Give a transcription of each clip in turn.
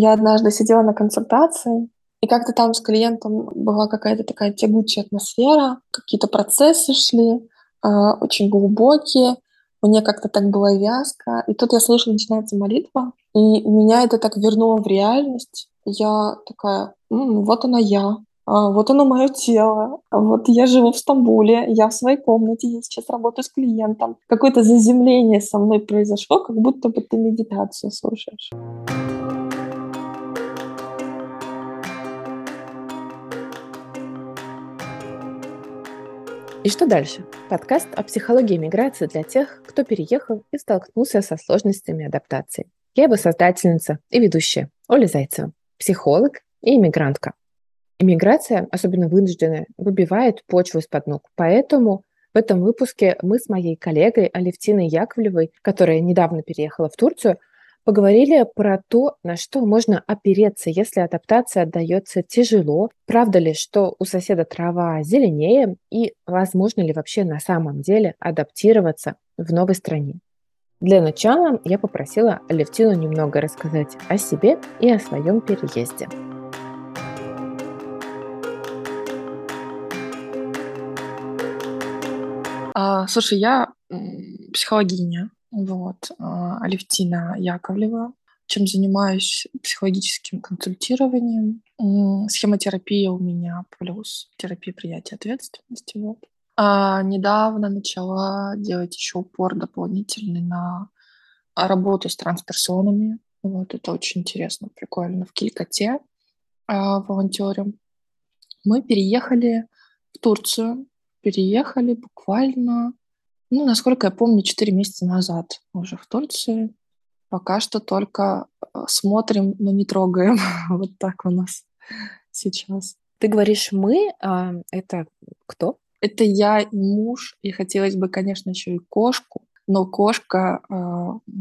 Я однажды сидела на консультации, и как-то там с клиентом была какая-то такая тягучая атмосфера, какие-то процессы шли, э, очень глубокие, мне как-то так было вязко. И тут я слышу, начинается молитва, и меня это так вернуло в реальность. Я такая, М, вот она я, а, вот оно мое тело, вот я живу в Стамбуле, я в своей комнате, я сейчас работаю с клиентом. Какое-то заземление со мной произошло, как будто бы ты медитацию слушаешь. И что дальше? Подкаст о психологии миграции для тех, кто переехал и столкнулся со сложностями адаптации. Я его создательница и ведущая Оля Зайцева, психолог и иммигрантка. Иммиграция, особенно вынужденная, выбивает почву из-под ног. Поэтому в этом выпуске мы с моей коллегой Алевтиной Яковлевой, которая недавно переехала в Турцию, Поговорили про то, на что можно опереться, если адаптация отдается тяжело, правда ли, что у соседа трава зеленее, и возможно ли вообще на самом деле адаптироваться в новой стране. Для начала я попросила Алевтину немного рассказать о себе и о своем переезде. А, слушай, я психологиня, вот, а, Алевтина Яковлева, чем занимаюсь психологическим консультированием. Схемотерапия у меня плюс терапия приятия ответственности. Вот. А недавно начала делать еще упор дополнительный на работу с трансперсонами. Вот это очень интересно, прикольно. В Килькоте а, волонтерим. Мы переехали в Турцию. Переехали буквально ну, насколько я помню, 4 месяца назад уже в Турции. Пока что только э, смотрим, но не трогаем. вот так у нас сейчас. Ты говоришь «мы», а это кто? Это я и муж, и хотелось бы, конечно, еще и кошку, но кошка э,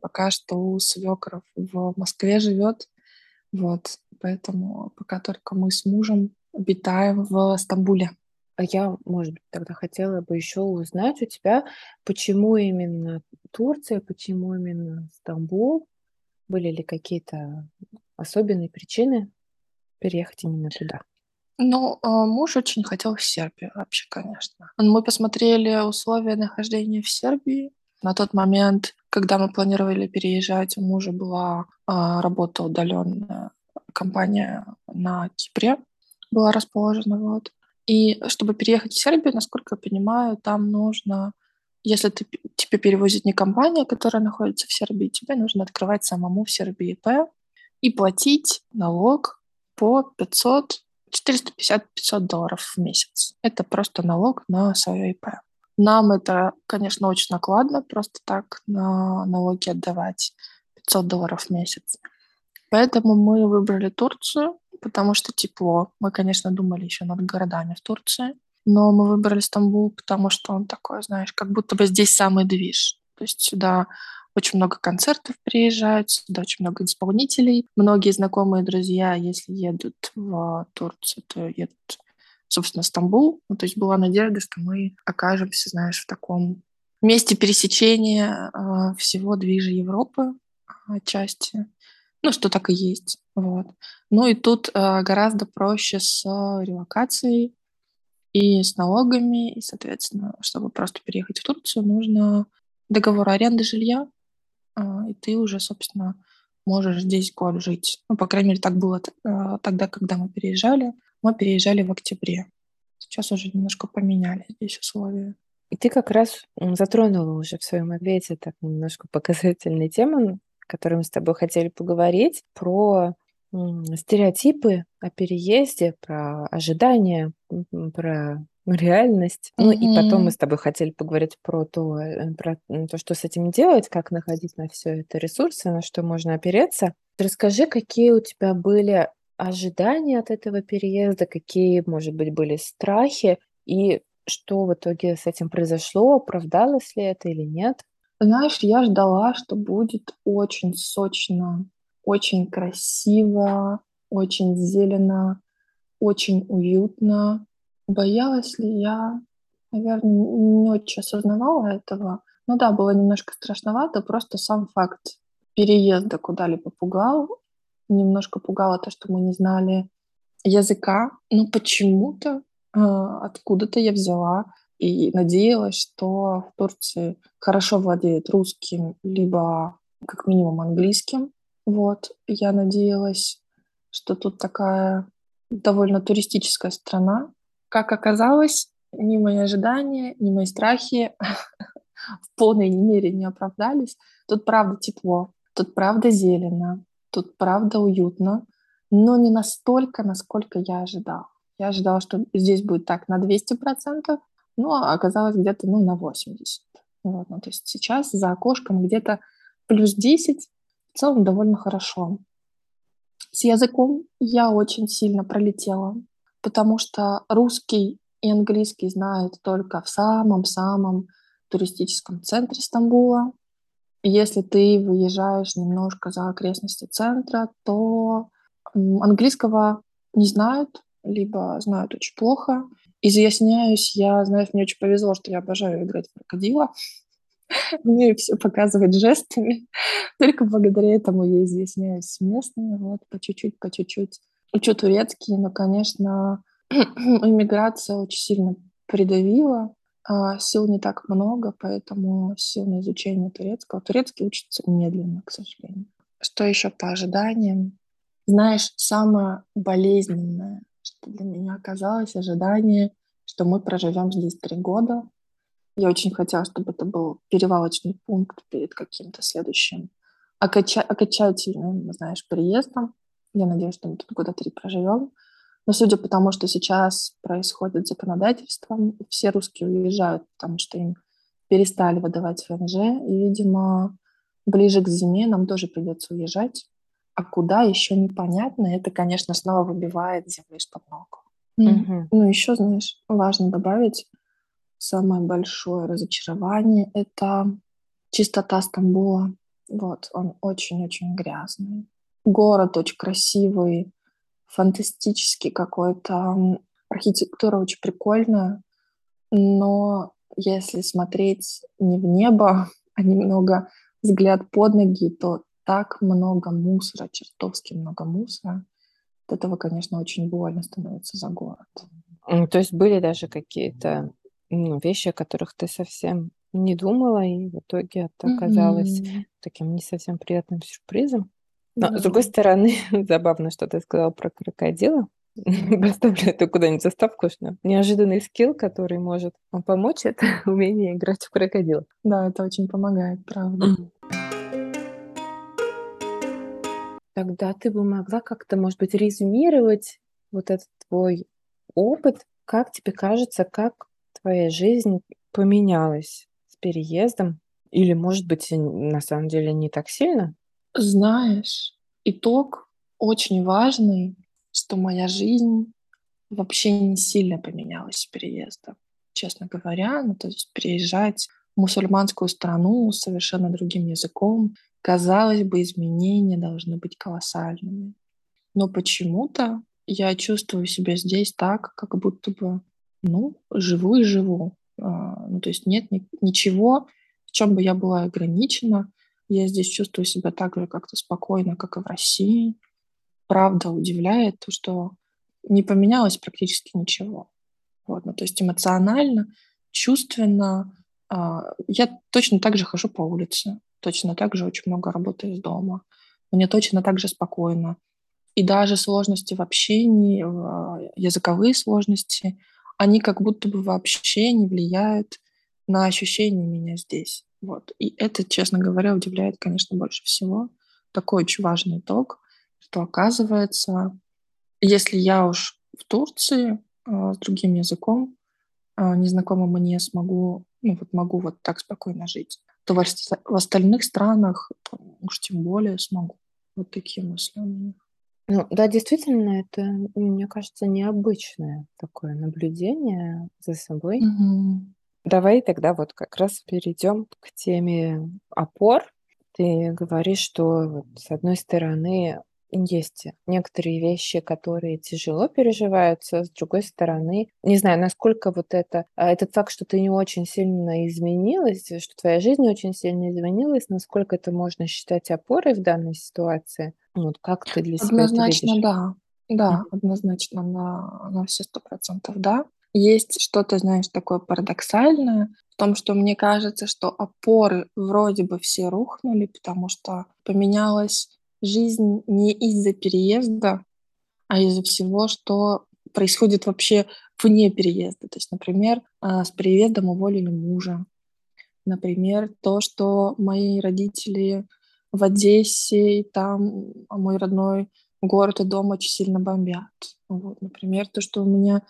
пока что у свекров в Москве живет, вот, поэтому пока только мы с мужем обитаем в Стамбуле. А я, может быть, тогда хотела бы еще узнать у тебя, почему именно Турция, почему именно Стамбул? Были ли какие-то особенные причины переехать именно туда? Ну, а, муж очень хотел в Сербию вообще, конечно. Мы посмотрели условия нахождения в Сербии. На тот момент, когда мы планировали переезжать, у мужа была а, работа удаленная, компания на Кипре была расположена, вот. И чтобы переехать в Сербию, насколько я понимаю, там нужно, если ты, тебе перевозит не компания, которая находится в Сербии, тебе нужно открывать самому в Сербии ИП и платить налог по 500, 450-500 долларов в месяц. Это просто налог на свое ИП. Нам это, конечно, очень накладно просто так на налоги отдавать 500 долларов в месяц. Поэтому мы выбрали Турцию, потому что тепло. Мы, конечно, думали еще над городами в Турции, но мы выбрали Стамбул, потому что он такой, знаешь, как будто бы здесь самый движ. То есть сюда очень много концертов приезжают, сюда очень много исполнителей. Многие знакомые друзья, если едут в Турцию, то едут, собственно, в Стамбул. Ну, то есть была надежда, что мы окажемся, знаешь, в таком месте пересечения э, всего движа Европы отчасти. Ну, что так и есть. Вот. Ну и тут э, гораздо проще с релокацией и с налогами, и, соответственно, чтобы просто переехать в Турцию, нужно договор аренды жилья, э, и ты уже, собственно, можешь здесь год жить. Ну, по крайней мере, так было э, тогда, когда мы переезжали. Мы переезжали в октябре. Сейчас уже немножко поменяли здесь условия. И ты как раз затронула уже в своем ответе так немножко показательные темы, которой мы с тобой хотели поговорить, про стереотипы о переезде, про ожидания, про реальность. Mm-hmm. Ну и потом мы с тобой хотели поговорить про то, э, про то, что с этим делать, как находить на все это ресурсы, на что можно опереться. Расскажи, какие у тебя были ожидания от этого переезда, какие, может быть, были страхи, и что в итоге с этим произошло, оправдалось ли это или нет? Знаешь, я ждала, что будет очень сочно, очень красиво, очень зелено, очень уютно. Боялась ли я? Наверное, не очень осознавала этого. Ну да, было немножко страшновато, просто сам факт переезда куда-либо пугал. немножко пугало то, что мы не знали языка, но почему-то э, откуда-то я взяла и надеялась, что в Турции хорошо владеют русским, либо как минимум английским. Вот, я надеялась, что тут такая довольно туристическая страна. Как оказалось, ни мои ожидания, ни мои страхи в полной мере не оправдались. Тут правда тепло, тут правда зелено, тут правда уютно, но не настолько, насколько я ожидала. Я ожидала, что здесь будет так на 200%, ну, а оказалось где-то ну, на 80%. Вот, ну, то есть сейчас за окошком где-то плюс 10, в целом довольно хорошо. С языком я очень сильно пролетела, потому что русский и английский знают только в самом-самом туристическом центре Стамбула. Если ты выезжаешь немножко за окрестности центра, то английского не знают, либо знают очень плохо. Изъясняюсь, я, знаешь, мне очень повезло, что я обожаю играть в крокодила. Мне все показывать жестами. Только благодаря этому я изъясняюсь с местными, вот, по чуть-чуть, по чуть-чуть. Учу турецкий, но, конечно, иммиграция очень сильно придавила. А сил не так много, поэтому сил на изучение турецкого. Турецкий учится медленно, к сожалению. Что еще по ожиданиям? Знаешь, самое болезненное, что для меня оказалось ожидание, что мы проживем здесь три года. Я очень хотела, чтобы это был перевалочный пункт перед каким-то следующим оконча- окончательным, знаешь, приездом. Я надеюсь, что мы тут года три проживем. Но судя по тому, что сейчас происходит законодательство, все русские уезжают, потому что им перестали выдавать ВНЖ, и, видимо, ближе к зиме нам тоже придется уезжать. А куда еще непонятно, это, конечно, снова выбивает землю из-под ног. Mm. Ну, еще, знаешь, важно добавить, самое большое разочарование — это чистота Стамбула. Вот, он очень-очень грязный. Город очень красивый, фантастический какой-то. Архитектура очень прикольная, но если смотреть не в небо, а немного взгляд под ноги, то так много мусора, чертовски много мусора. От этого, конечно, очень больно становится за город. То есть были даже какие-то ну, вещи, о которых ты совсем не думала, и в итоге это оказалось mm-hmm. таким не совсем приятным сюрпризом. Но, да. с другой стороны, забавно, что ты сказала про крокодила. Поставлю это куда-нибудь заставку, что неожиданный скилл, который может помочь, это умение играть в крокодила. Да, это очень помогает, правда. Тогда ты бы могла как-то, может быть, резюмировать вот этот твой опыт. Как тебе кажется, как твоя жизнь поменялась с переездом? Или, может быть, на самом деле не так сильно? Знаешь, итог очень важный, что моя жизнь вообще не сильно поменялась с переезда. Честно говоря, ну, то есть переезжать в мусульманскую страну совершенно другим языком, казалось бы, изменения должны быть колоссальными. Но почему-то я чувствую себя здесь так, как будто бы, ну, живу и живу. А, ну, то есть нет ни, ничего, в чем бы я была ограничена, я здесь чувствую себя так же как-то спокойно, как и в России. Правда удивляет то, что не поменялось практически ничего. Вот, ну, то есть эмоционально, чувственно. А, я точно так же хожу по улице, точно так же очень много работаю из дома. Мне точно так же спокойно. И даже сложности в общении, а, языковые сложности, они как будто бы вообще не влияют на ощущение меня здесь. Вот. И это, честно говоря, удивляет, конечно, больше всего. Такой очень важный итог, что оказывается, если я уж в Турции э, с другим языком, э, незнакомым мне смогу, ну вот могу вот так спокойно жить, то в, остальных странах уж тем более смогу. Вот такие мысли у меня. Ну да, действительно, это, мне кажется, необычное такое наблюдение за собой. Угу. Давай тогда вот как раз перейдем к теме опор. Ты говоришь, что вот, с одной стороны есть некоторые вещи, которые тяжело переживаются, с другой стороны, не знаю, насколько вот это, а, этот факт, что ты не очень сильно изменилась, что твоя жизнь очень сильно изменилась, насколько это можно считать опорой в данной ситуации. Вот как ты для себя это Однозначно, видишь? да. Да, Мгм. однозначно на на все 100 да. Есть что-то, знаешь, такое парадоксальное в том, что мне кажется, что опоры вроде бы все рухнули, потому что поменялась жизнь не из-за переезда, а из-за всего, что происходит вообще вне переезда. То есть, например, а, с переездом уволили мужа. Например, то, что мои родители в Одессе, и там, мой родной город и дом очень сильно бомбят. Вот, например, то, что у меня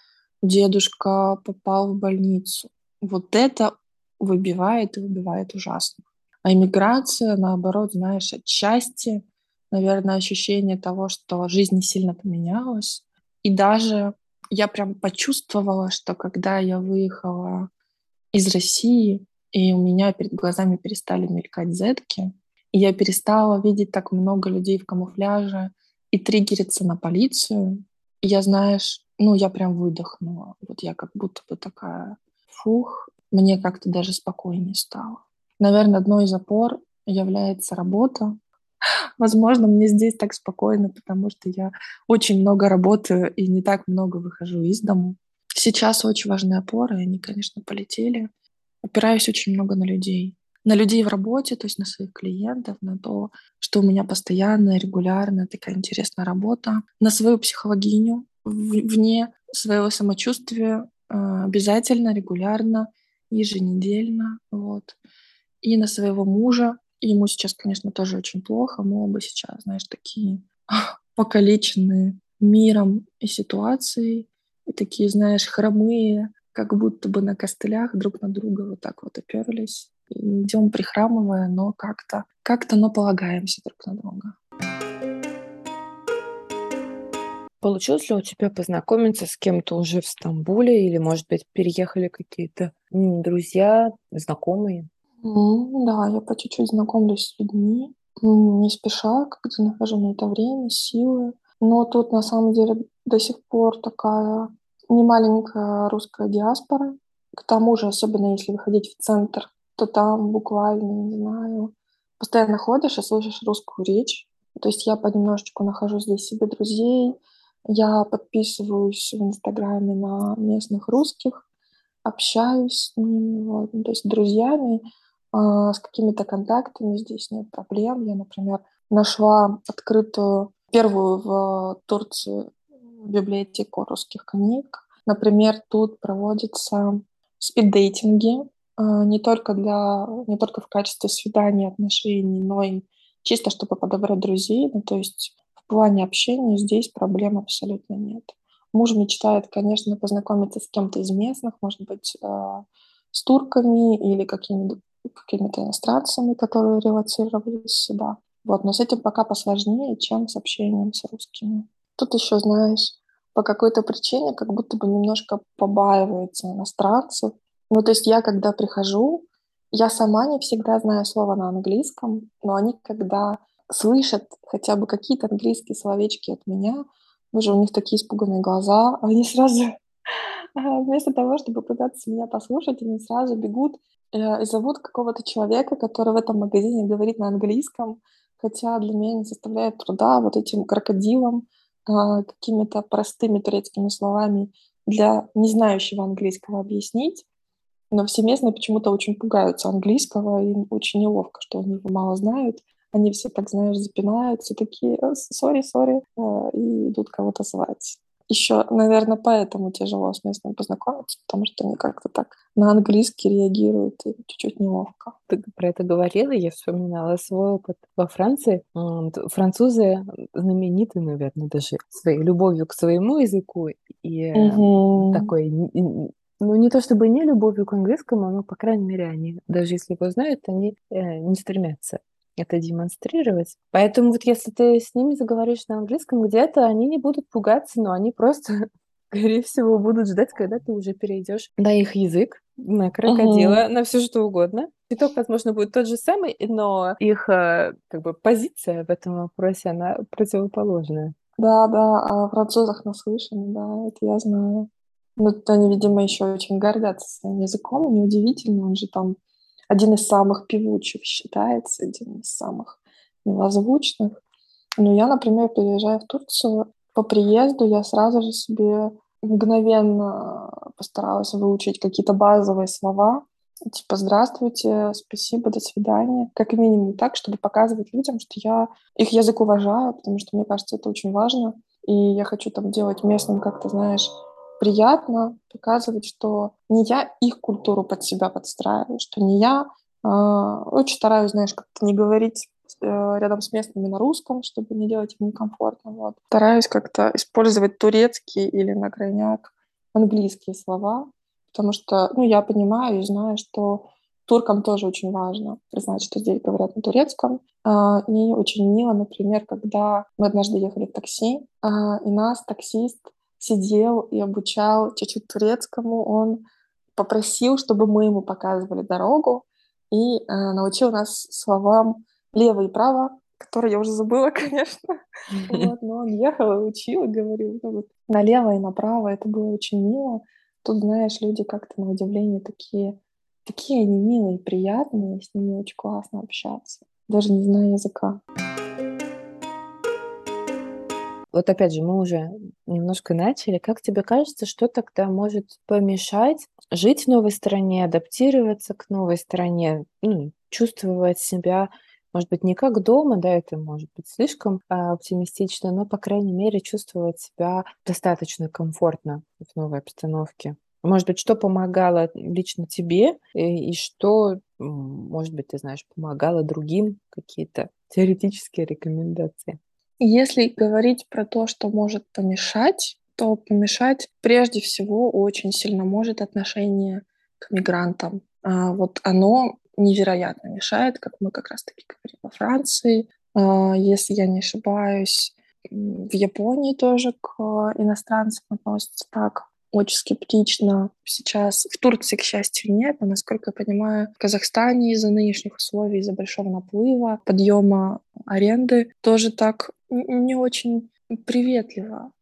дедушка попал в больницу. Вот это выбивает и выбивает ужасно. А иммиграция, наоборот, знаешь, отчасти, наверное, ощущение того, что жизнь сильно поменялась. И даже я прям почувствовала, что когда я выехала из России, и у меня перед глазами перестали мелькать зетки, и я перестала видеть так много людей в камуфляже и триггериться на полицию. И я, знаешь, ну, я прям выдохнула. Вот я как будто бы такая, фух, мне как-то даже спокойнее стало. Наверное, одной из опор является работа. Возможно, мне здесь так спокойно, потому что я очень много работаю и не так много выхожу из дому. Сейчас очень важные опоры, они, конечно, полетели. Опираюсь очень много на людей. На людей в работе, то есть на своих клиентов, на то, что у меня постоянная, регулярная такая интересная работа, на свою психологиню, вне своего самочувствия а, обязательно, регулярно, еженедельно, вот. И на своего мужа. Ему сейчас, конечно, тоже очень плохо. Мы оба сейчас, знаешь, такие покалеченные миром и ситуацией, и такие, знаешь, хромые, как будто бы на костылях друг на друга вот так вот оперлись. И идем прихрамывая, но как-то, как-то, но полагаемся друг на друга. Получилось ли у тебя познакомиться с кем-то уже в Стамбуле или, может быть, переехали какие-то друзья, знакомые? Да, я по чуть-чуть знакомлюсь с людьми, не спеша, когда нахожу на это время, силы. Но тут на самом деле до сих пор такая немаленькая русская диаспора. К тому же, особенно если выходить в центр, то там буквально, не знаю, постоянно ходишь и слышишь русскую речь. То есть я понемножечку нахожу здесь себе друзей, я подписываюсь в Инстаграме на местных русских, общаюсь с ними, вот, ну, то есть с друзьями, с какими-то контактами здесь нет проблем. Я, например, нашла открытую первую в Турции библиотеку русских книг. Например, тут проводятся спиддейтинги э, не только для не только в качестве свидания, отношений, но и чисто чтобы подобрать друзей. Ну, то есть в плане общения здесь проблем абсолютно нет. Муж мечтает, конечно, познакомиться с кем-то из местных, может быть, э, с турками или какими-то какими-то иностранцами, которые релацировались сюда. Вот, но с этим пока посложнее, чем с общением с русскими. Тут еще, знаешь, по какой-то причине как будто бы немножко побаивается иностранцев. Ну, то есть я, когда прихожу, я сама не всегда знаю слово на английском, но они, когда слышат хотя бы какие-то английские словечки от меня, уже у них такие испуганные глаза, они сразу вместо того, чтобы пытаться меня послушать, они сразу бегут и зовут какого-то человека, который в этом магазине говорит на английском, хотя для меня не составляет труда вот этим крокодилам а, какими-то простыми турецкими словами для не знающего английского объяснить. Но все местные почему-то очень пугаются английского, им очень неловко, что они его мало знают. Они все так, знаешь, запинаются, такие «сори, сори», а, и идут кого-то звать. Еще, наверное, поэтому тяжело с местными познакомиться, потому что они как-то так на английский реагируют и чуть-чуть неловко. Ты про это говорила, я вспоминала свой опыт во Франции. Французы знамениты, наверное, даже своей любовью к своему языку и угу. такой ну, не то чтобы не любовью к английскому, но, по крайней мере, они, даже если его знают, они э, не стремятся это демонстрировать. Поэтому вот если ты с ними заговоришь на английском где-то, они не будут пугаться, но они просто, скорее всего, будут ждать, когда ты уже перейдешь на их язык, на крокодила, uh-huh. на все что угодно. Итог, возможно, будет тот же самый, но их э, как бы позиция в этом вопросе, она противоположная. Да, да, о французах наслышаны, да, это я знаю. Но они, видимо, еще очень гордятся своим языком, неудивительно, он же там один из самых певучих считается, один из самых милозвучных. Ну, я, например, переезжая в Турцию, по приезду я сразу же себе мгновенно постаралась выучить какие-то базовые слова, типа «здравствуйте», «спасибо», «до свидания». Как минимум так, чтобы показывать людям, что я их язык уважаю, потому что мне кажется, это очень важно. И я хочу там делать местным как-то, знаешь, приятно, показывать, что не я их культуру под себя подстраиваю, что не я э, очень стараюсь, знаешь, как-то не говорить э, рядом с местными на русском, чтобы не делать им некомфортно. Вот. Стараюсь как-то использовать турецкие или на крайняк английские слова, потому что, ну, я понимаю и знаю, что туркам тоже очень важно признать, что здесь говорят на турецком. А, и очень мило, например, когда мы однажды ехали в такси, а, и нас таксист сидел и обучал чуть-чуть турецкому. Он попросил, чтобы мы ему показывали дорогу и э, научил нас словам лево и право, которые я уже забыла, конечно. Вот, но он ехал и учил, и говорил ну, вот, налево и направо. Это было очень мило. Тут, знаешь, люди как-то на удивление такие, такие они милые, приятные, с ними очень классно общаться, даже не зная языка. Вот опять же, мы уже немножко начали. Как тебе кажется, что тогда может помешать жить в новой стране, адаптироваться к новой стране, ну, чувствовать себя может быть, не как дома, да, это может быть слишком а, оптимистично, но, по крайней мере, чувствовать себя достаточно комфортно в новой обстановке. Может быть, что помогало лично тебе и, и что, может быть, ты знаешь, помогало другим, какие-то теоретические рекомендации? Если говорить про то, что может помешать, то помешать прежде всего очень сильно может отношение к мигрантам. А вот оно невероятно мешает, как мы как раз-таки говорим во Франции. А, если я не ошибаюсь, в Японии тоже к иностранцам относятся так очень скептично. Сейчас в Турции, к счастью, нет, но, насколько я понимаю, в Казахстане из-за нынешних условий, из-за большого наплыва, подъема аренды тоже так не очень приветливо,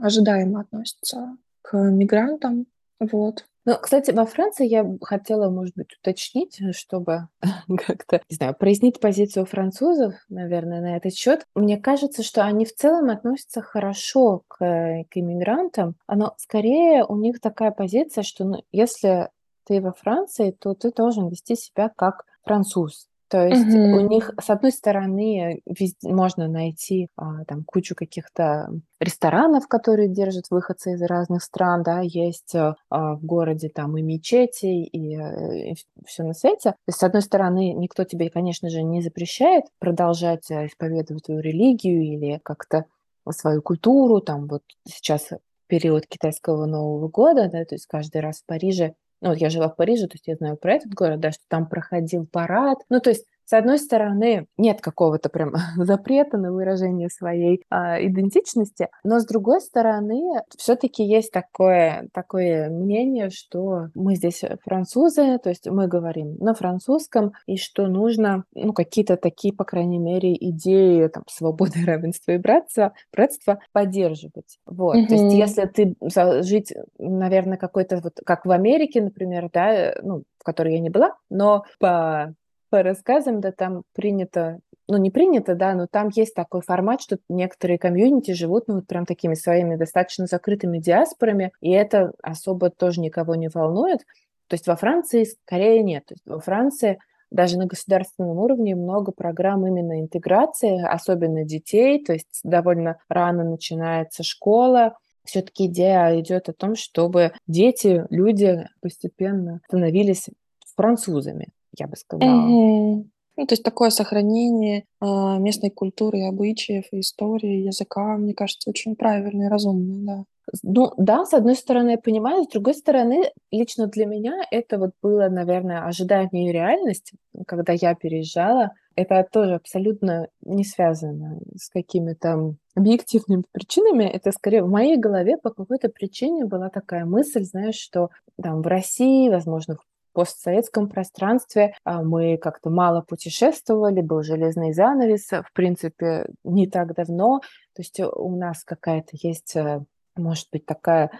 ожидаемо относятся к мигрантам. Вот. Ну, кстати, во Франции я хотела, может быть, уточнить, э, чтобы как-то, не знаю, прояснить позицию французов, наверное, на этот счет. Мне кажется, что они в целом относятся хорошо к, к иммигрантам, но скорее у них такая позиция, что ну, если ты во Франции, то ты должен вести себя как француз. То есть угу. у них, с одной стороны, можно найти а, там кучу каких-то ресторанов, которые держат выходцы из разных стран, да, есть а, в городе там и мечети, и, э, и все на свете. То есть, с одной стороны, никто тебе, конечно же, не запрещает продолжать а, исповедовать твою религию или как-то свою культуру, там вот сейчас период китайского Нового года, да, то есть каждый раз в Париже ну, вот я жила в Париже, то есть я знаю про этот город, да, что там проходил парад. Ну, то есть с одной стороны, нет какого-то прям запрета на выражение своей а, идентичности, но с другой стороны, все-таки есть такое, такое мнение, что мы здесь французы, то есть мы говорим на французском, и что нужно, ну, какие-то такие, по крайней мере, идеи там, свободы, равенства и братства, братства поддерживать. Вот. Mm-hmm. То есть если ты жить, наверное, какой-то вот, как в Америке, например, да, ну, в которой я не была, но по по рассказам, да, там принято, ну, не принято, да, но там есть такой формат, что некоторые комьюнити живут, ну, вот прям такими своими достаточно закрытыми диаспорами, и это особо тоже никого не волнует. То есть во Франции скорее нет. То есть во Франции даже на государственном уровне много программ именно интеграции, особенно детей, то есть довольно рано начинается школа, все-таки идея идет о том, чтобы дети, люди постепенно становились французами я бы сказала. Угу. Ну, то есть такое сохранение э, местной культуры, обычаев, истории, языка, мне кажется, очень правильно и разумно, да. Ну да, с одной стороны, я понимаю, с другой стороны, лично для меня это вот было, наверное, ожидание и реальность, когда я переезжала. Это тоже абсолютно не связано с какими-то объективными причинами. Это скорее в моей голове по какой-то причине была такая мысль, знаешь, что там в России, возможно, в постсоветском пространстве а, мы как-то мало путешествовали, был железный занавес, в принципе, не так давно. То есть у нас какая-то есть, э, может быть, такая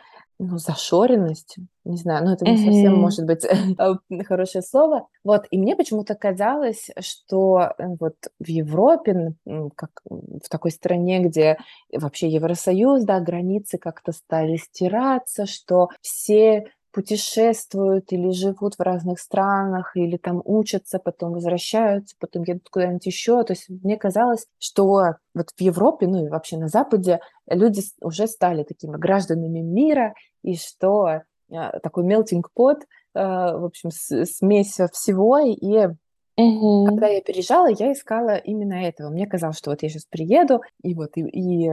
ну, зашоренность, не знаю, ну, это не совсем может быть а, хорошее слово. Вот, и мне почему-то казалось, что э, вот в Европе, как в такой стране, где вообще Евросоюз, да, границы как-то стали стираться, что все путешествуют или живут в разных странах, или там учатся, потом возвращаются, потом едут куда-нибудь еще. То есть мне казалось, что вот в Европе, ну и вообще на Западе люди уже стали такими гражданами мира, и что а, такой melting pot, а, в общем, смесь всего, и Угу. Когда я переезжала, я искала именно этого. Мне казалось, что вот я сейчас приеду и вот и, и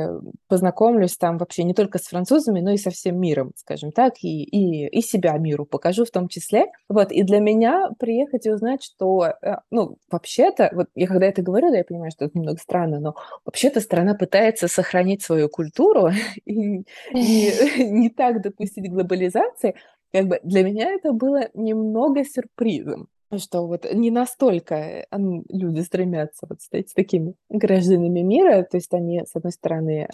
познакомлюсь там вообще не только с французами, но и со всем миром, скажем так, и, и, и себя миру покажу в том числе. Вот, и для меня приехать и узнать, что, э, ну, вообще-то, вот я когда это говорю, да, я понимаю, что это немного странно, но вообще-то страна пытается сохранить свою культуру и, и не так допустить глобализации, как бы для меня это было немного сюрпризом что вот не настолько э, люди стремятся вот стать такими гражданами мира, то есть они, с одной стороны,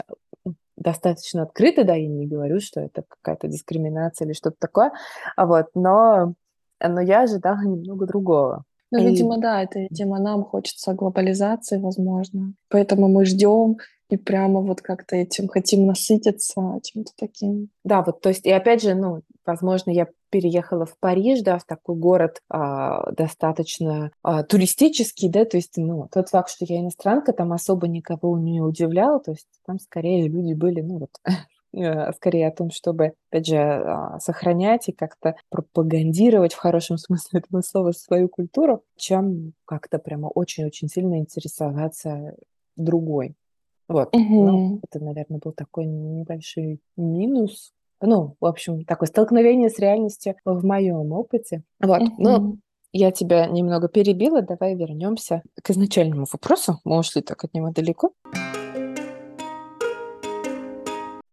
достаточно открыты, да, я не говорю, что это какая-то дискриминация или что-то такое, а вот, но, но я ожидала немного другого. Ну, и... видимо, да, это, видимо, нам хочется глобализации, возможно, поэтому мы ждем и прямо вот как-то этим хотим насытиться чем-то таким. Да, вот, то есть, и опять же, ну, возможно, я переехала в Париж, да, в такой город а, достаточно а, туристический, да, то есть, ну, тот факт, что я иностранка, там особо никого не удивлял, то есть там скорее люди были, ну, вот, э, скорее о том, чтобы, опять же, а, сохранять и как-то пропагандировать в хорошем смысле этого слова свою культуру, чем как-то прямо очень-очень сильно интересоваться другой. Вот. Угу. Ну, это, наверное, был такой небольшой минус. Ну, в общем, такое столкновение с реальностью в моем опыте. Вот. Угу. Ну, я тебя немного перебила. Давай вернемся к изначальному вопросу. Мы ушли так от него далеко.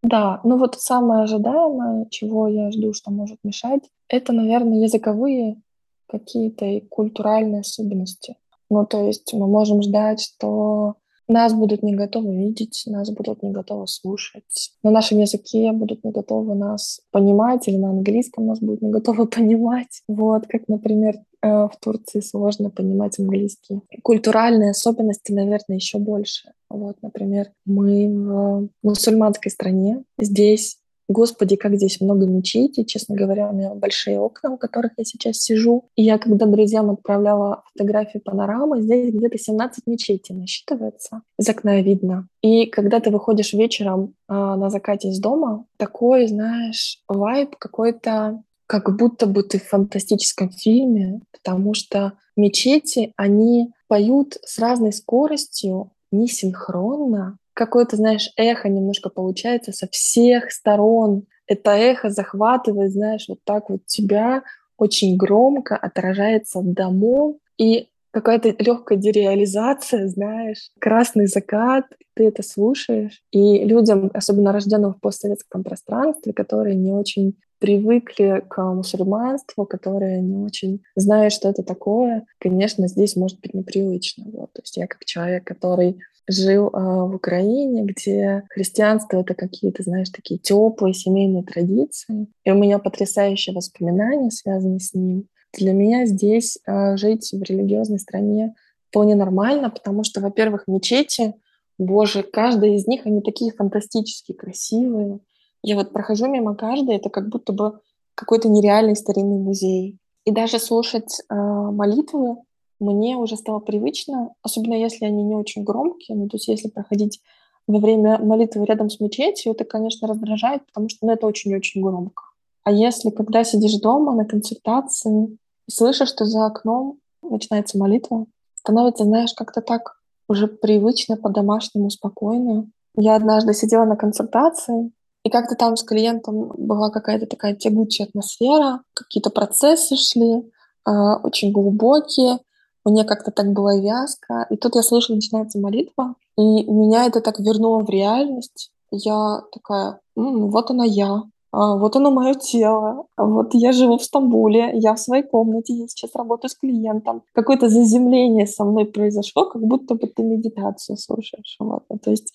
Да, ну вот самое ожидаемое, чего я жду, что может мешать, это, наверное, языковые какие-то и культуральные особенности. Ну, то есть мы можем ждать, что нас будут не готовы видеть, нас будут не готовы слушать. На нашем языке будут не готовы нас понимать, или на английском нас будут не готовы понимать. Вот, как, например, э, в Турции сложно понимать английский. Культуральные особенности, наверное, еще больше. Вот, например, мы в мусульманской стране. Здесь Господи, как здесь много мечетей. Честно говоря, у меня большие окна, у которых я сейчас сижу. И я, когда друзьям отправляла фотографии панорамы, здесь где-то 17 мечетей насчитывается. Из окна видно. И когда ты выходишь вечером э, на закате из дома, такой, знаешь, вайб какой-то как будто бы ты в фантастическом фильме, потому что мечети, они поют с разной скоростью, несинхронно, какое-то, знаешь, эхо немножко получается со всех сторон. Это эхо захватывает, знаешь, вот так вот тебя очень громко отражается от домов. И какая-то легкая дереализация, знаешь, красный закат, ты это слушаешь. И людям, особенно рожденным в постсоветском пространстве, которые не очень привыкли к мусульманству, которые не очень знают, что это такое, конечно, здесь может быть непривычно. Вот. То есть я как человек, который жил э, в Украине, где христианство это какие-то, знаешь, такие теплые семейные традиции. И у меня потрясающие воспоминания связаны с ним. Для меня здесь э, жить в религиозной стране вполне нормально, потому что, во-первых, мечети, боже, каждая из них, они такие фантастически красивые. Я вот прохожу мимо каждой, это как будто бы какой-то нереальный старинный музей. И даже слушать э, молитвы мне уже стало привычно, особенно если они не очень громкие, ну, то есть если проходить во время молитвы рядом с мечетью, это, конечно, раздражает, потому что ну, это очень-очень громко. А если, когда сидишь дома на консультации, слышишь, что за окном начинается молитва, становится, знаешь, как-то так уже привычно, по-домашнему, спокойно. Я однажды сидела на консультации, и как-то там с клиентом была какая-то такая тягучая атмосфера, какие-то процессы шли, э, очень глубокие. Мне как-то так было вязко. И тут я слышу, начинается молитва, и меня это так вернуло в реальность. Я такая, М, вот она я, а, вот оно мое тело, а вот я живу в Стамбуле, я в своей комнате, я сейчас работаю с клиентом. Какое-то заземление со мной произошло, как будто бы ты медитацию слушаешь. Вот. То есть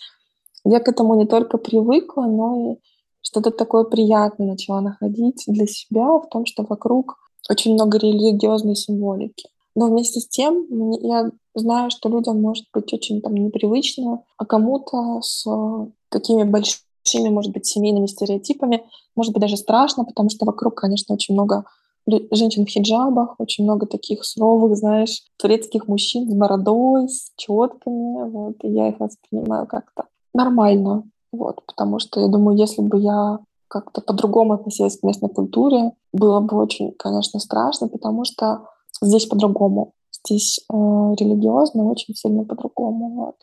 я к этому не только привыкла, но и что-то такое приятное начала находить для себя в том, что вокруг очень много религиозной символики. Но вместе с тем я знаю, что людям может быть очень там непривычно, а кому-то с такими большими, может быть, семейными стереотипами, может быть, даже страшно, потому что вокруг, конечно, очень много женщин в хиджабах, очень много таких суровых, знаешь, турецких мужчин с бородой, с четками, вот, и я их воспринимаю как-то нормально, вот, потому что я думаю, если бы я как-то по-другому относилась к местной культуре, было бы очень, конечно, страшно, потому что здесь по-другому. Здесь э, религиозно очень сильно по-другому. Вот.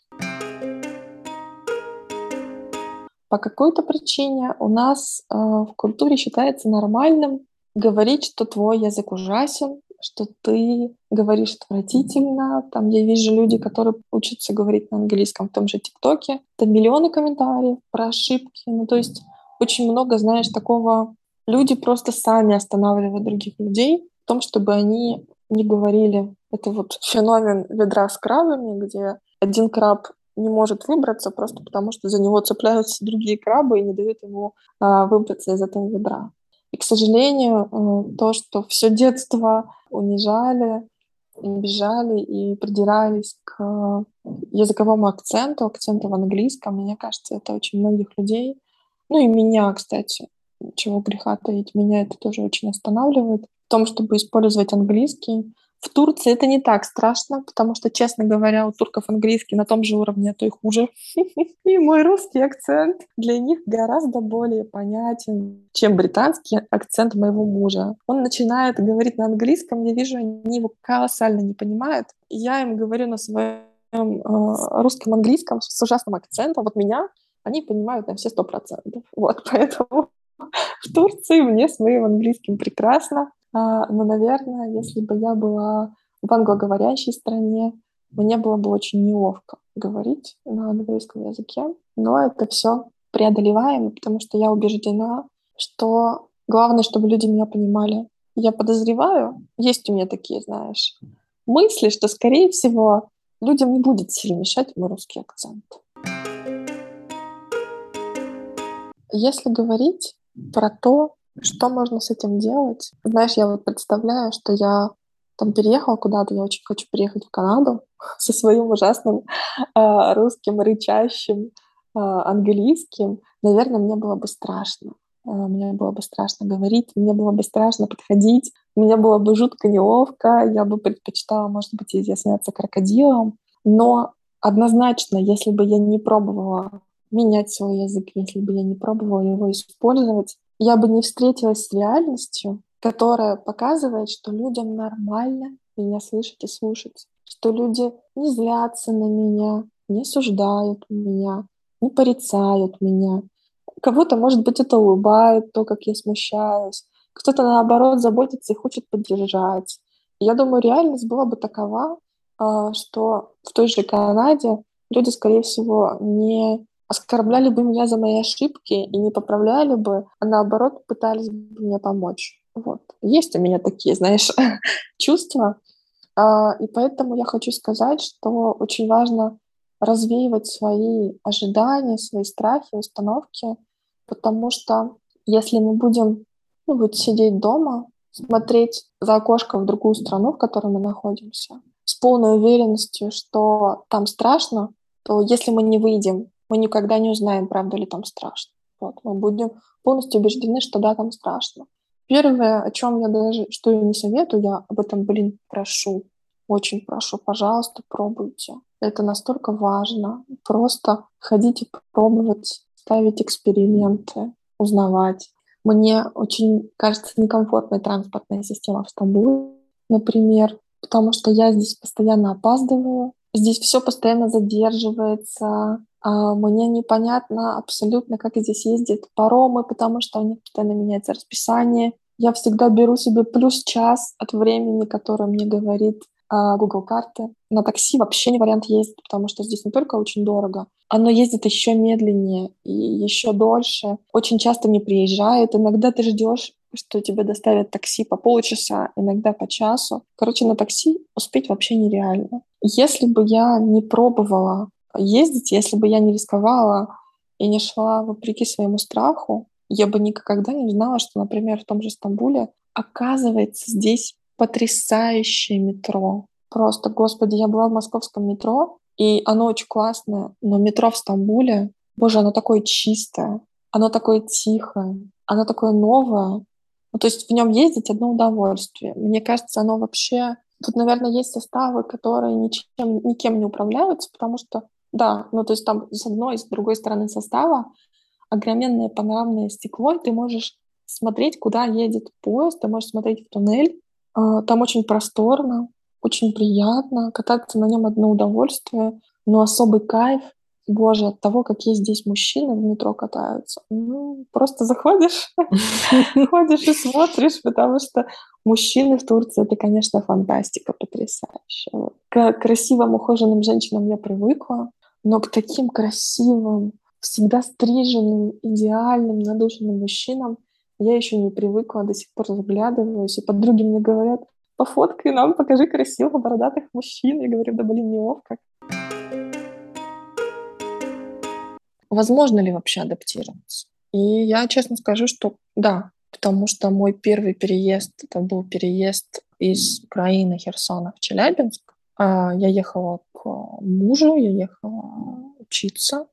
По какой-то причине у нас э, в культуре считается нормальным говорить, что твой язык ужасен, что ты говоришь отвратительно. Там я вижу люди, которые учатся говорить на английском в том же ТикТоке. Там миллионы комментариев про ошибки. Ну, то есть очень много, знаешь, такого... Люди просто сами останавливают других людей в том, чтобы они не говорили. Это вот феномен ведра с крабами, где один краб не может выбраться просто потому, что за него цепляются другие крабы и не дают ему а, выбраться из этого ведра. И, к сожалению, э, то, что все детство унижали, бежали и придирались к языковому акценту, акценту в английском, мне кажется, это очень многих людей, ну и меня, кстати, чего греха таить, меня это тоже очень останавливает в том, чтобы использовать английский в Турции это не так страшно, потому что, честно говоря, у турков английский на том же уровне, а то и хуже. И мой русский акцент для них гораздо более понятен, чем британский акцент моего мужа. Он начинает говорить на английском, я вижу, они его колоссально не понимают. Я им говорю на своем э, русском английском с ужасным акцентом. Вот меня они понимают на все сто процентов. Вот, поэтому в Турции мне с моим английским прекрасно. А, но, наверное, если бы я была в англоговорящей стране, мне было бы очень неловко говорить на английском языке. Но это все преодолеваемо, потому что я убеждена, что главное, чтобы люди меня понимали. Я подозреваю, есть у меня такие, знаешь, мысли, что, скорее всего, людям не будет сильно мешать мой русский акцент. Если говорить про то, что можно с этим делать? Знаешь, я вот представляю, что я там переехала куда-то, я очень хочу приехать в Канаду со своим ужасным э, русским рычащим э, английским. Наверное, мне было бы страшно. Э, мне было бы страшно говорить, мне было бы страшно подходить, мне было бы жутко неловко, я бы предпочитала, может быть, изъясняться крокодилом. Но однозначно, если бы я не пробовала менять свой язык, если бы я не пробовала его использовать, я бы не встретилась с реальностью, которая показывает, что людям нормально меня слышать и слушать, что люди не злятся на меня, не осуждают меня, не порицают меня. Кого-то, может быть, это улыбает, то, как я смущаюсь. Кто-то, наоборот, заботится и хочет поддержать. Я думаю, реальность была бы такова, а, что в той же Канаде люди, скорее всего, не оскорбляли бы меня за мои ошибки и не поправляли бы, а наоборот пытались бы мне помочь. Вот. Есть у меня такие, знаешь, чувства. А, и поэтому я хочу сказать, что очень важно развеивать свои ожидания, свои страхи, установки, потому что если мы будем ну, вот сидеть дома, смотреть за окошко в другую страну, в которой мы находимся, с полной уверенностью, что там страшно, то если мы не выйдем мы никогда не узнаем, правда ли там страшно. Вот, мы будем полностью убеждены, что да, там страшно. Первое, о чем я даже, что я не советую, я об этом, блин, прошу, очень прошу, пожалуйста, пробуйте. Это настолько важно. Просто ходите пробовать, ставить эксперименты, узнавать. Мне очень кажется некомфортная транспортная система в Стамбуле, например, потому что я здесь постоянно опаздываю, здесь все постоянно задерживается, мне непонятно абсолютно, как здесь ездят паромы, потому что у них постоянно меняется расписание. Я всегда беру себе плюс час от времени, которое мне говорит а, Google карты. На такси вообще не вариант ездить, потому что здесь не только очень дорого, оно ездит еще медленнее и еще дольше. Очень часто не приезжает. Иногда ты ждешь что тебе доставят такси по полчаса, иногда по часу. Короче, на такси успеть вообще нереально. Если бы я не пробовала ездить, если бы я не рисковала и не шла вопреки своему страху, я бы никогда не знала, что, например, в том же Стамбуле оказывается здесь потрясающее метро. Просто, господи, я была в московском метро, и оно очень классное, но метро в Стамбуле, боже, оно такое чистое, оно такое тихое, оно такое новое. Ну, то есть в нем ездить одно удовольствие. Мне кажется, оно вообще... Тут, наверное, есть составы, которые ничем, никем не управляются, потому что, да, ну то есть там с одной и с другой стороны состава огроменное панорамное стекло, и ты можешь смотреть, куда едет поезд, ты можешь смотреть в туннель. А, там очень просторно, очень приятно, кататься на нем одно удовольствие, но особый кайф Боже, от того, какие здесь мужчины в метро катаются. Ну, просто заходишь, ходишь и смотришь, потому что мужчины в Турции — это, конечно, фантастика потрясающая. К красивым, ухоженным женщинам я привыкла, но к таким красивым, всегда стриженным, идеальным, надушенным мужчинам я еще не привыкла, до сих пор заглядываюсь, и подруги мне говорят, пофоткай нам, покажи красивых бородатых мужчин. Я говорю, да блин, неловко. возможно ли вообще адаптироваться. И я честно скажу, что да, потому что мой первый переезд, это был переезд из Украины, Херсона в Челябинск. А, я ехала к мужу, я ехала учиться.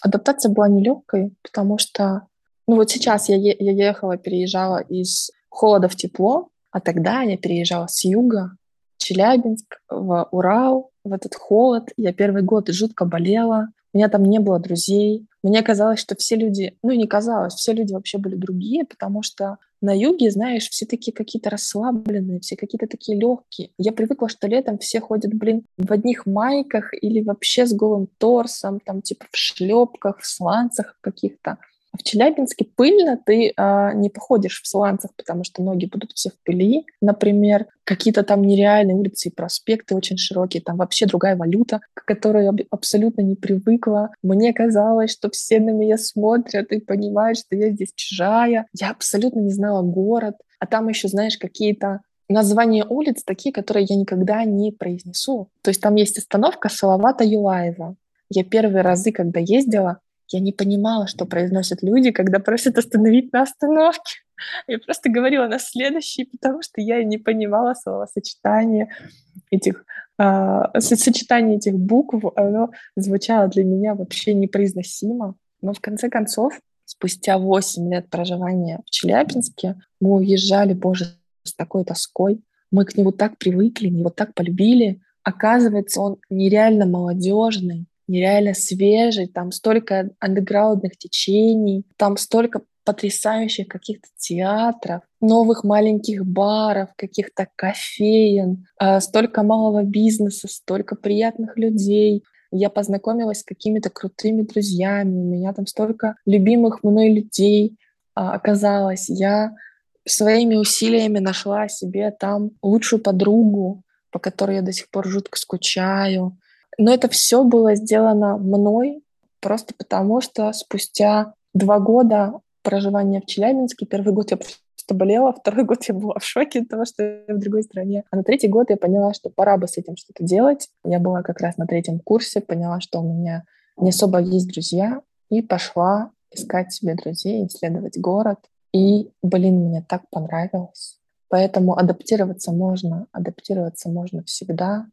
Адаптация была нелегкой, потому что, ну вот сейчас я, е- я ехала, переезжала из холода в тепло, а тогда я переезжала с юга, Челябинск, в Урал, в этот холод. Я первый год жутко болела, у меня там не было друзей. Мне казалось, что все люди, ну не казалось, все люди вообще были другие, потому что на юге, знаешь, все такие какие-то расслабленные, все какие-то такие легкие. Я привыкла, что летом все ходят, блин, в одних майках или вообще с голым торсом, там типа в шлепках, в сланцах каких-то. В Челябинске пыльно, ты э, не походишь в сланцах, потому что ноги будут все в пыли. Например, какие-то там нереальные улицы и проспекты очень широкие, там вообще другая валюта, к которой я абсолютно не привыкла. Мне казалось, что все на меня смотрят и понимают, что я здесь чужая. Я абсолютно не знала город. А там еще, знаешь, какие-то названия улиц такие, которые я никогда не произнесу. То есть там есть остановка Салавата Юлаева. Я первые разы, когда ездила, я не понимала, что произносят люди, когда просят остановить на остановке. Я просто говорила на следующий, потому что я не понимала словосочетания этих, э, сочетание этих букв, оно звучало для меня вообще непроизносимо. Но в конце концов, спустя 8 лет проживания в Челябинске, мы уезжали, боже, с такой тоской. Мы к нему так привыкли, его так полюбили. Оказывается, он нереально молодежный, нереально свежий, там столько андеграундных течений, там столько потрясающих каких-то театров, новых маленьких баров, каких-то кофеен, а, столько малого бизнеса, столько приятных людей. Я познакомилась с какими-то крутыми друзьями, у меня там столько любимых мной людей а, оказалось. Я своими усилиями нашла себе там лучшую подругу, по которой я до сих пор жутко скучаю. Но это все было сделано мной просто потому, что спустя два года проживания в Челябинске, первый год я просто болела, второй год я была в шоке от того, что я в другой стране. А на третий год я поняла, что пора бы с этим что-то делать. Я была как раз на третьем курсе, поняла, что у меня не особо есть друзья, и пошла искать себе друзей, исследовать город. И, блин, мне так понравилось. Поэтому адаптироваться можно, адаптироваться можно всегда.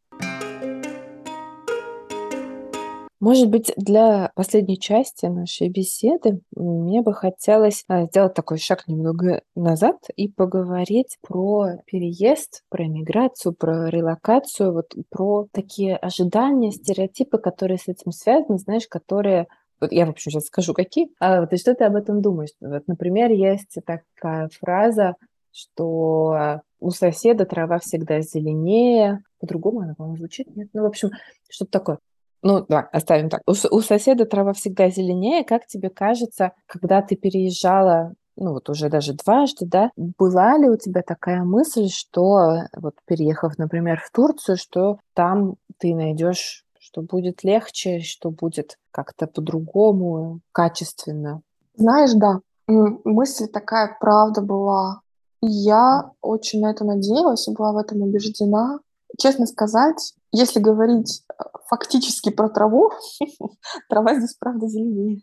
Может быть, для последней части нашей беседы мне бы хотелось а, сделать такой шаг немного назад и поговорить про переезд, про эмиграцию, про релокацию, вот про такие ожидания, стереотипы, которые с этим связаны, знаешь, которые вот я, в общем, сейчас скажу, какие. А вот и что ты об этом думаешь? Вот, например, есть такая фраза, что у соседа трава всегда зеленее. По-другому она, по-моему, звучит, нет? Ну, в общем, что-то такое. Ну, да, оставим так. У, у соседа трава всегда зеленее. Как тебе кажется, когда ты переезжала, ну вот уже даже дважды, да, была ли у тебя такая мысль, что вот переехав, например, в Турцию, что там ты найдешь, что будет легче, что будет как-то по-другому, качественно? Знаешь, да, мысль такая, правда, была. я очень на это надеялась и была в этом убеждена. Честно сказать, если говорить э, фактически про траву, трава здесь, правда, зеленее.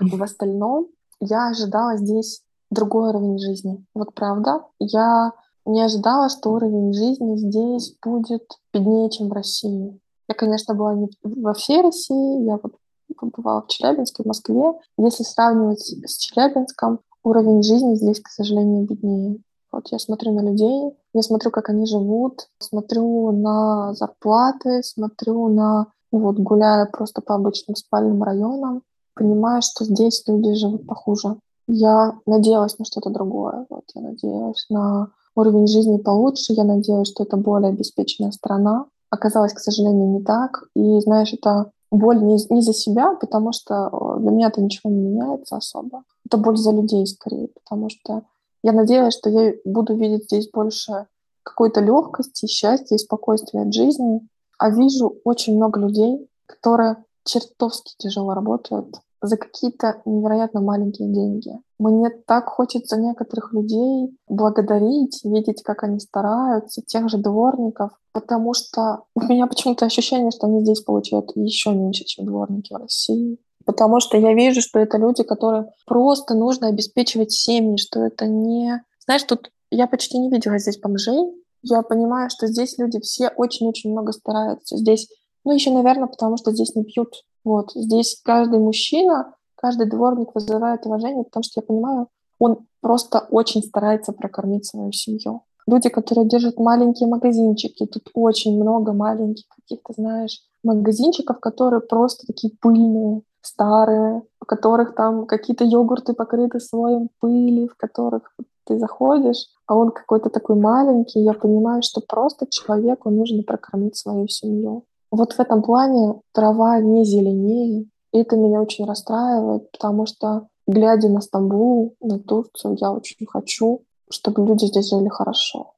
В остальном я ожидала здесь другой уровень жизни. Вот правда. Я не ожидала, что уровень жизни здесь будет беднее, чем в России. Я, конечно, была не во всей России, я вот побывала в Челябинске, в Москве. Если сравнивать с Челябинском, уровень жизни здесь, к сожалению, беднее. Вот я смотрю на людей, я смотрю, как они живут, смотрю на зарплаты, смотрю на, ну вот гуляя просто по обычным спальным районам, понимаю, что здесь люди живут похуже. Я надеялась на что-то другое. Вот я надеялась на уровень жизни получше, я надеялась, что это более обеспеченная страна. Оказалось, к сожалению, не так. И, знаешь, это боль не, не за себя, потому что для меня это ничего не меняется особо. Это боль за людей скорее, потому что я надеялась, что я буду видеть здесь больше какой-то легкости, счастья и спокойствия от жизни. А вижу очень много людей, которые чертовски тяжело работают, за какие-то невероятно маленькие деньги. Мне так хочется некоторых людей благодарить, видеть, как они стараются, тех же дворников, потому что у меня почему-то ощущение, что они здесь получают еще меньше, чем дворники в России. Потому что я вижу, что это люди, которые просто нужно обеспечивать семьи, что это не... Знаешь, тут я почти не видела здесь бомжей. Я понимаю, что здесь люди все очень-очень много стараются. Здесь, ну еще, наверное, потому что здесь не пьют. Вот. Здесь каждый мужчина, каждый дворник вызывает уважение, потому что я понимаю, он просто очень старается прокормить свою семью. Люди, которые держат маленькие магазинчики, тут очень много маленьких каких-то, знаешь, магазинчиков, которые просто такие пыльные, старые, у которых там какие-то йогурты покрыты слоем пыли, в которых ты заходишь, а он какой-то такой маленький, я понимаю, что просто человеку нужно прокормить свою семью. Вот в этом плане трава не зеленее, и это меня очень расстраивает, потому что, глядя на Стамбул, на Турцию, я очень хочу, чтобы люди здесь жили хорошо.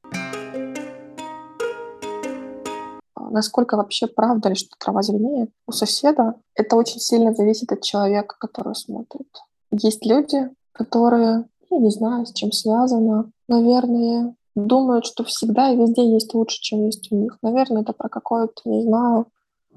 Насколько вообще правда ли, что трава зеленее у соседа, это очень сильно зависит от человека, который смотрит. Есть люди, которые, я не знаю, с чем связано, наверное, думают, что всегда и везде есть лучше, чем есть у них. Наверное, это про какое-то, не знаю,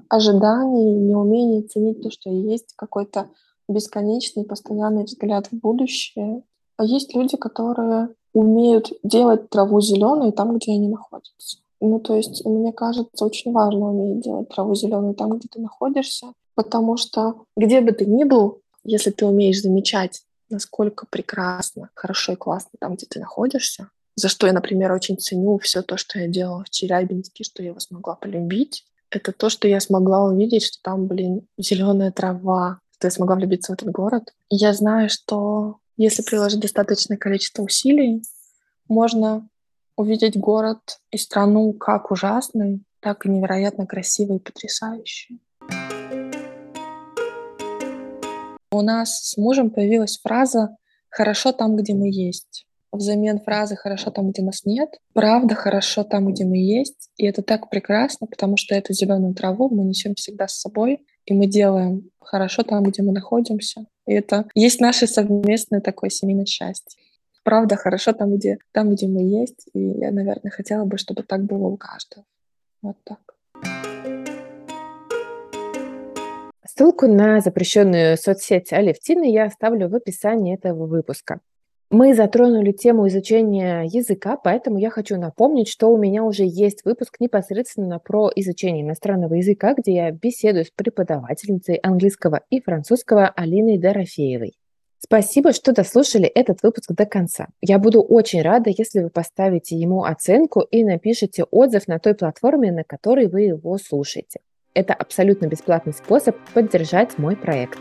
ожидание, неумение ценить то, что есть, какой-то бесконечный, постоянный взгляд в будущее. А есть люди, которые умеют делать траву зеленой там, где они находятся. Ну, то есть, мне кажется, очень важно уметь делать траву зеленой там, где ты находишься, потому что где бы ты ни был, если ты умеешь замечать, насколько прекрасно, хорошо и классно там, где ты находишься, за что я, например, очень ценю все то, что я делала в Челябинске, что я его смогла полюбить, это то, что я смогла увидеть, что там, блин, зеленая трава, что я смогла влюбиться в этот город. Я знаю, что если приложить достаточное количество усилий, можно увидеть город и страну как ужасной, так и невероятно красивой и потрясающей. У нас с мужем появилась фраза «хорошо там, где мы есть» взамен фразы «хорошо там, где нас нет». Правда хорошо там, где мы есть. И это так прекрасно, потому что эту зеленую траву мы несем всегда с собой, и мы делаем хорошо там, где мы находимся. И это есть наше совместное такое семейное счастье. Правда хорошо там, где, там, где мы есть. И я, наверное, хотела бы, чтобы так было у каждого. Вот так. Ссылку на запрещенную соцсеть Алевтины я оставлю в описании этого выпуска. Мы затронули тему изучения языка, поэтому я хочу напомнить, что у меня уже есть выпуск непосредственно про изучение иностранного языка, где я беседую с преподавательницей английского и французского Алиной Дорофеевой. Спасибо, что дослушали этот выпуск до конца. Я буду очень рада, если вы поставите ему оценку и напишите отзыв на той платформе, на которой вы его слушаете. Это абсолютно бесплатный способ поддержать мой проект.